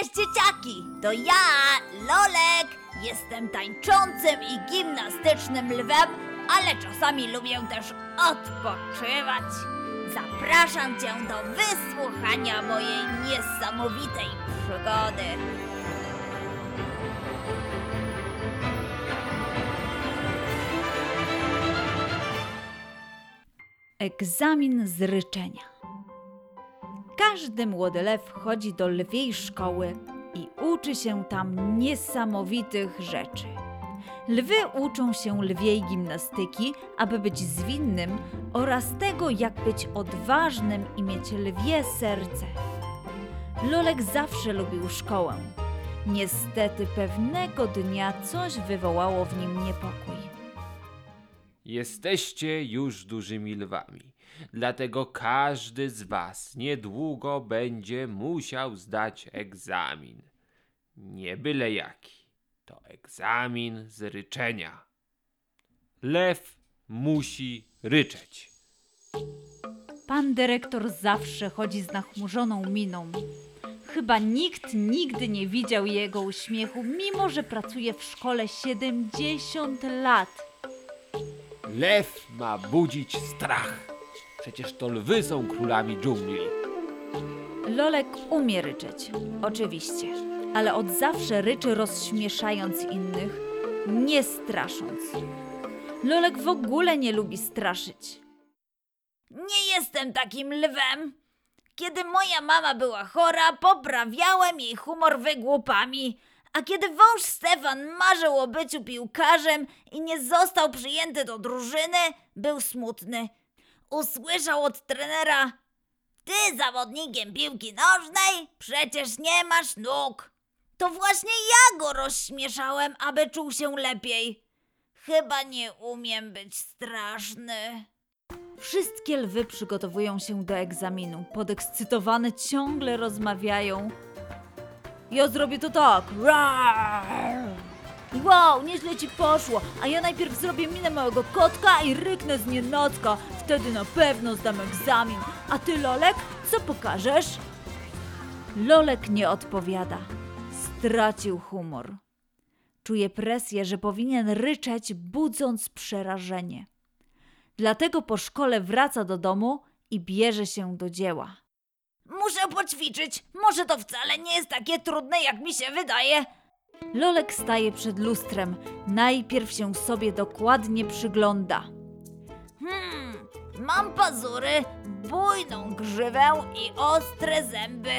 Cześć dzieciaki! To ja, Lolek! Jestem tańczącym i gimnastycznym lwem, ale czasami lubię też odpoczywać. Zapraszam cię do wysłuchania mojej niesamowitej przygody. Egzamin z ryczenia. Każdy młody lew chodzi do lwiej szkoły i uczy się tam niesamowitych rzeczy. Lwy uczą się lwiej gimnastyki, aby być zwinnym oraz tego, jak być odważnym i mieć lwie serce. Lolek zawsze lubił szkołę. Niestety pewnego dnia coś wywołało w nim niepokój. Jesteście już dużymi lwami, dlatego każdy z was niedługo będzie musiał zdać egzamin. Nie byle jaki, to egzamin z ryczenia. Lew musi ryczeć. Pan dyrektor zawsze chodzi z nachmurzoną miną. Chyba nikt nigdy nie widział jego uśmiechu, mimo że pracuje w szkole 70 lat. Lew ma budzić strach. Przecież to lwy są królami dżungli. Lolek umie ryczeć, oczywiście, ale od zawsze ryczy rozśmieszając innych, nie strasząc. Lolek w ogóle nie lubi straszyć. Nie jestem takim lwem. Kiedy moja mama była chora, poprawiałem jej humor wygłupami. A kiedy wąż Stefan marzył o byciu piłkarzem i nie został przyjęty do drużyny, był smutny. Usłyszał od trenera: Ty zawodnikiem piłki nożnej przecież nie masz nóg. To właśnie ja go rozśmieszałem, aby czuł się lepiej. Chyba nie umiem być straszny. Wszystkie lwy przygotowują się do egzaminu. Podekscytowane ciągle rozmawiają. Ja zrobię to tak. Wow, nieźle ci poszło. A ja najpierw zrobię minę małego kotka i ryknę z nienacka. Wtedy na pewno zdam egzamin. A ty, Lolek, co pokażesz? Lolek nie odpowiada. Stracił humor. Czuje presję, że powinien ryczeć, budząc przerażenie. Dlatego po szkole wraca do domu i bierze się do dzieła. Muszę poćwiczyć. Może to wcale nie jest takie trudne, jak mi się wydaje. Lolek staje przed lustrem. Najpierw się sobie dokładnie przygląda. Hmm, mam pazury, bujną grzywę i ostre zęby.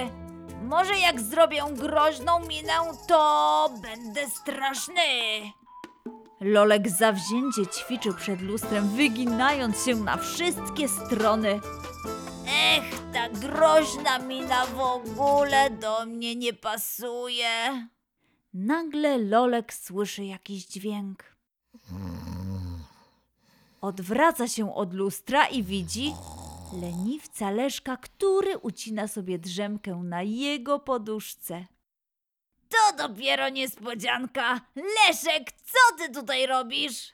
Może jak zrobię groźną minę, to będę straszny. Lolek zawzięcie ćwiczył przed lustrem, wyginając się na wszystkie strony. Ech, ta groźna mina w ogóle do mnie nie pasuje. Nagle Lolek słyszy jakiś dźwięk. Odwraca się od lustra i widzi leniwca Leszka, który ucina sobie drzemkę na jego poduszce. To dopiero niespodzianka. Leszek, co ty tutaj robisz?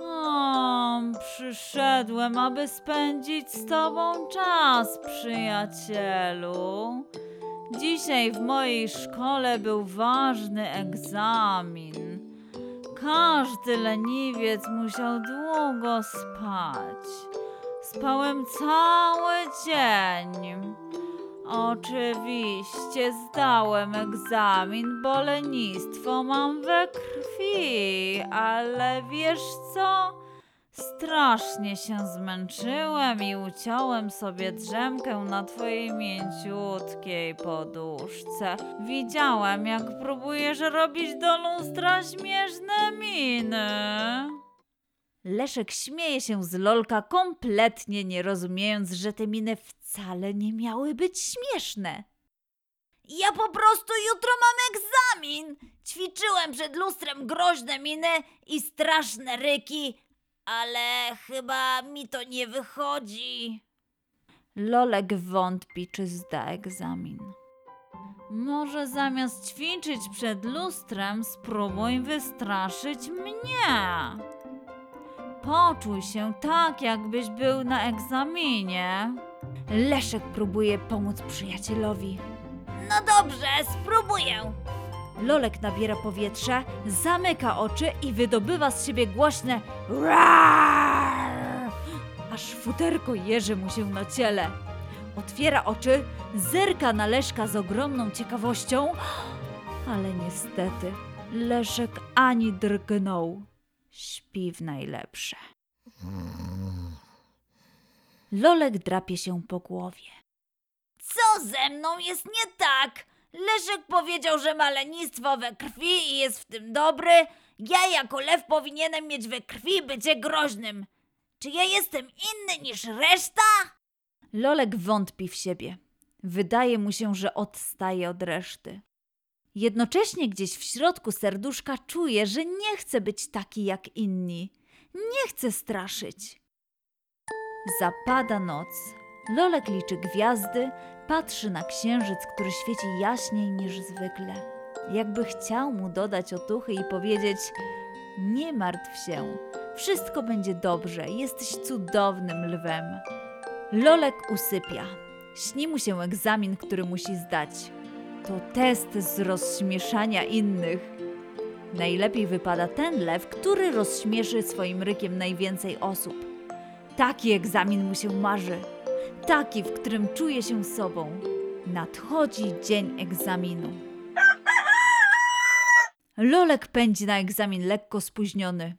O, przyszedłem, aby spędzić z tobą czas, przyjacielu. Dzisiaj w mojej szkole był ważny egzamin. Każdy leniwiec musiał długo spać. Spałem cały dzień. Oczywiście zdałem egzamin, bo lenistwo mam we krwi, ale wiesz co? Strasznie się zmęczyłem i uciąłem sobie drzemkę na twojej mięciutkiej poduszce. Widziałem, jak próbujesz robić do lustra śmieszne miny. Leszek śmieje się z Lolka, kompletnie nie rozumiejąc, że te miny wcale nie miały być śmieszne. Ja po prostu jutro mam egzamin. Ćwiczyłem przed lustrem groźne miny i straszne ryki, ale chyba mi to nie wychodzi. Lolek wątpi, czy zda egzamin. Może zamiast ćwiczyć przed lustrem, spróbuj wystraszyć mnie. Poczuj się tak, jakbyś był na egzaminie. Leszek próbuje pomóc przyjacielowi. No dobrze, spróbuję. Lolek nabiera powietrza, zamyka oczy i wydobywa z siebie głośne aż futerko jeży mu się na ciele. Otwiera oczy, zerka na Leszka z ogromną ciekawością, ale niestety Leszek ani drgnął. Śpi w najlepsze. Lolek drapie się po głowie. Co ze mną jest nie tak? Leszek powiedział, że ma lenistwo we krwi i jest w tym dobry. Ja jako lew powinienem mieć we krwi bycie groźnym. Czy ja jestem inny niż reszta? Lolek wątpi w siebie. Wydaje mu się, że odstaje od reszty. Jednocześnie gdzieś w środku serduszka czuje, że nie chce być taki jak inni. Nie chce straszyć. Zapada noc. Lolek liczy gwiazdy, patrzy na księżyc, który świeci jaśniej niż zwykle. Jakby chciał mu dodać otuchy i powiedzieć: Nie martw się, wszystko będzie dobrze, jesteś cudownym lwem. Lolek usypia. Śni mu się egzamin, który musi zdać. To test z rozśmieszania innych. Najlepiej wypada ten lew, który rozśmieszy swoim rykiem najwięcej osób. Taki egzamin mu się marzy. Taki, w którym czuje się sobą. Nadchodzi dzień egzaminu. Lolek pędzi na egzamin lekko spóźniony.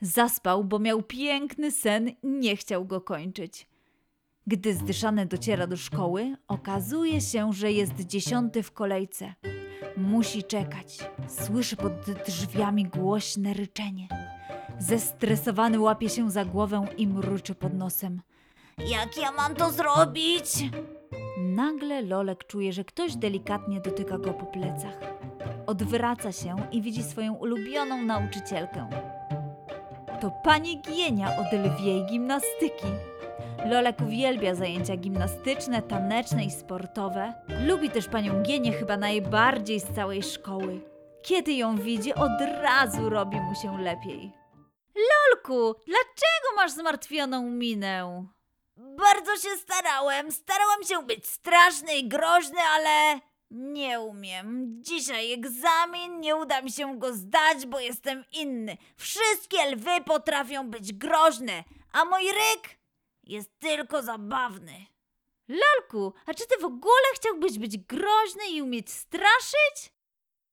Zaspał, bo miał piękny sen i nie chciał go kończyć. Gdy zdyszany dociera do szkoły, okazuje się, że jest dziesiąty w kolejce. Musi czekać. Słyszy pod drzwiami głośne ryczenie. Zestresowany łapie się za głowę i mruczy pod nosem. Jak ja mam to zrobić? Nagle Lolek czuje, że ktoś delikatnie dotyka go po plecach. Odwraca się i widzi swoją ulubioną nauczycielkę. To pani Gienia od lwiej gimnastyki. Lolek uwielbia zajęcia gimnastyczne, taneczne i sportowe. Lubi też panią Gienię chyba najbardziej z całej szkoły. Kiedy ją widzi, od razu robi mu się lepiej. Lolku, dlaczego masz zmartwioną minę? Bardzo się starałem. Starałem się być straszny i groźny, ale nie umiem. Dzisiaj egzamin, nie uda mi się go zdać, bo jestem inny. Wszystkie lwy potrafią być groźne, a mój ryk jest tylko zabawny. Lolku, a czy ty w ogóle chciałbyś być groźny i umieć straszyć?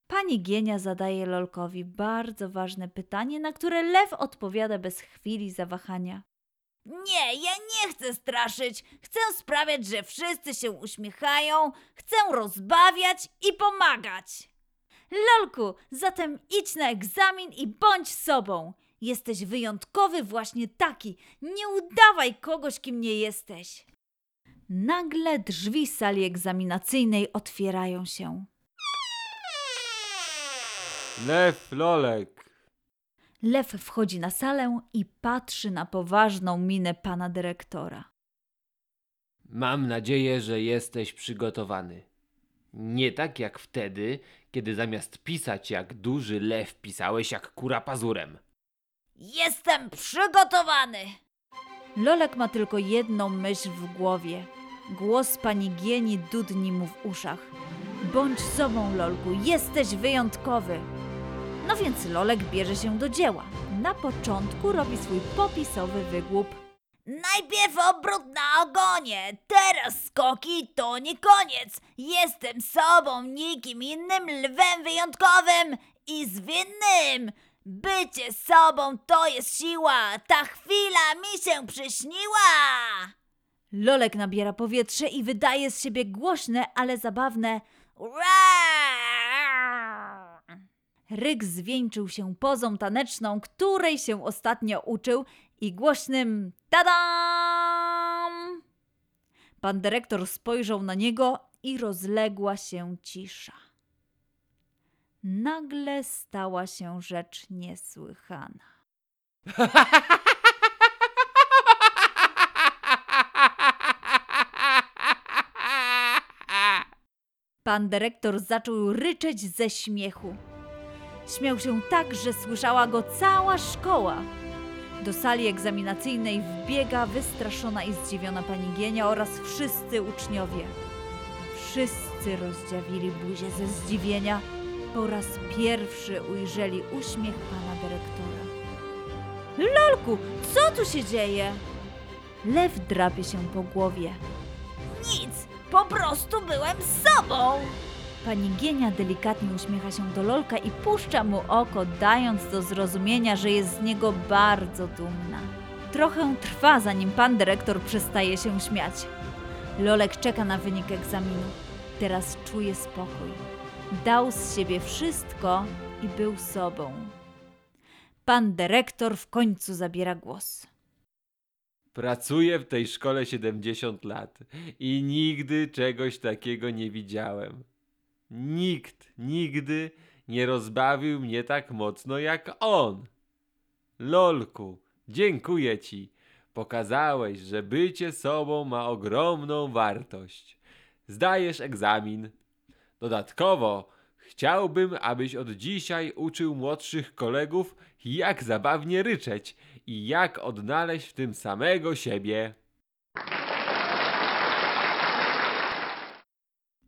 Pani Gienia zadaje Lolkowi bardzo ważne pytanie, na które lew odpowiada bez chwili zawahania. Nie, ja nie chcę straszyć. Chcę sprawiać, że wszyscy się uśmiechają, chcę rozbawiać i pomagać. Lolku, zatem idź na egzamin i bądź sobą. Jesteś wyjątkowy właśnie taki. Nie udawaj kogoś, kim nie jesteś. Nagle drzwi sali egzaminacyjnej otwierają się. Lew Lolek. Lew wchodzi na salę i patrzy na poważną minę pana dyrektora. Mam nadzieję, że jesteś przygotowany. Nie tak jak wtedy, kiedy zamiast pisać jak duży lew, pisałeś jak kura pazurem. Jestem przygotowany. Lolek ma tylko jedną myśl w głowie. Głos pani Gieni dudni mu w uszach. Bądź sobą, Lolku, jesteś wyjątkowy. No więc Lolek bierze się do dzieła. Na początku robi swój popisowy wygłup. Najpierw obrót na ogonie, teraz skoki to nie koniec. Jestem sobą, nikim innym, lwem wyjątkowym i zwinnym. Bycie sobą to jest siła, ta chwila mi się przyśniła. Lolek nabiera powietrze i wydaje z siebie głośne, ale zabawne. Rar! Ryk zwieńczył się pozą taneczną, której się ostatnio uczył i głośnym tadam! Pan dyrektor spojrzał na niego i rozległa się cisza. Nagle stała się rzecz niesłychana. Pan dyrektor zaczął ryczeć ze śmiechu. Śmiał się tak, że słyszała go cała szkoła. Do sali egzaminacyjnej wbiega wystraszona i zdziwiona pani Gienia oraz wszyscy uczniowie. Wszyscy rozdziawili buzię ze zdziwienia. Po raz pierwszy ujrzeli uśmiech pana dyrektora. Lolku, co tu się dzieje? Lew drapie się po głowie. Nic, po prostu byłem sobą. Pani Gienia delikatnie uśmiecha się do Lolka i puszcza mu oko, dając do zrozumienia, że jest z niego bardzo dumna. Trochę trwa, zanim pan dyrektor przestaje się śmiać. Lolek czeka na wynik egzaminu. Teraz czuje spokój. Dał z siebie wszystko i był sobą. Pan dyrektor w końcu zabiera głos. Pracuję w tej szkole 70 lat i nigdy czegoś takiego nie widziałem. Nikt nigdy nie rozbawił mnie tak mocno jak on. Lolku, dziękuję ci. Pokazałeś, że bycie sobą ma ogromną wartość. Zdajesz egzamin. Dodatkowo chciałbym, abyś od dzisiaj uczył młodszych kolegów, jak zabawnie ryczeć i jak odnaleźć w tym samego siebie.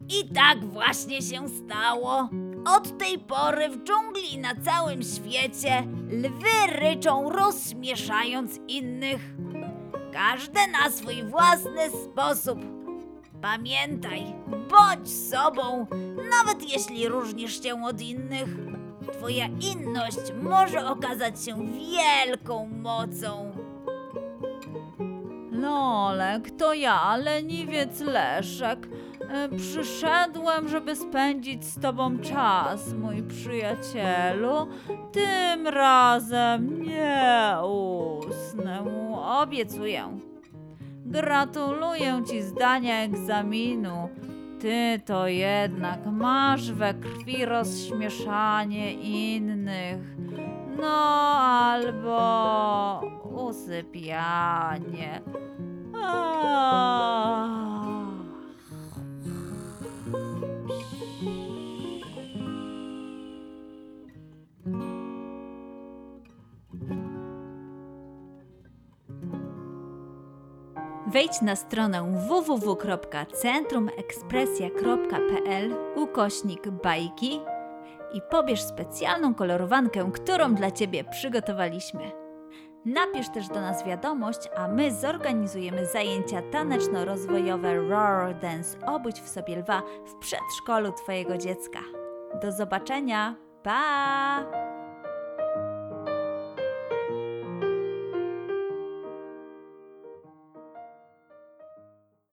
I tak właśnie się stało. Od tej pory w dżungli na całym świecie lwy ryczą rozśmieszając innych. Każde na swój własny sposób. Pamiętaj, bądź sobą, nawet jeśli różnisz się od innych. Twoja inność może okazać się wielką mocą. Lolek, to ja, leniwiec Leszek. E, Przyszedłem, żeby spędzić z tobą czas, mój przyjacielu. Tym razem nie usnę, obiecuję. Gratuluję ci zdania egzaminu. Ty to jednak masz we krwi rozśmieszanie innych. No albo usypianie. Ah. Wejdź na stronę www.centrumekspresja.pl ukośnik bajki i pobierz specjalną kolorowankę, którą dla Ciebie przygotowaliśmy. Napisz też do nas wiadomość, a my zorganizujemy zajęcia taneczno-rozwojowe Roar Dance Obudź w sobie lwa w przedszkolu Twojego dziecka. Do zobaczenia! Pa!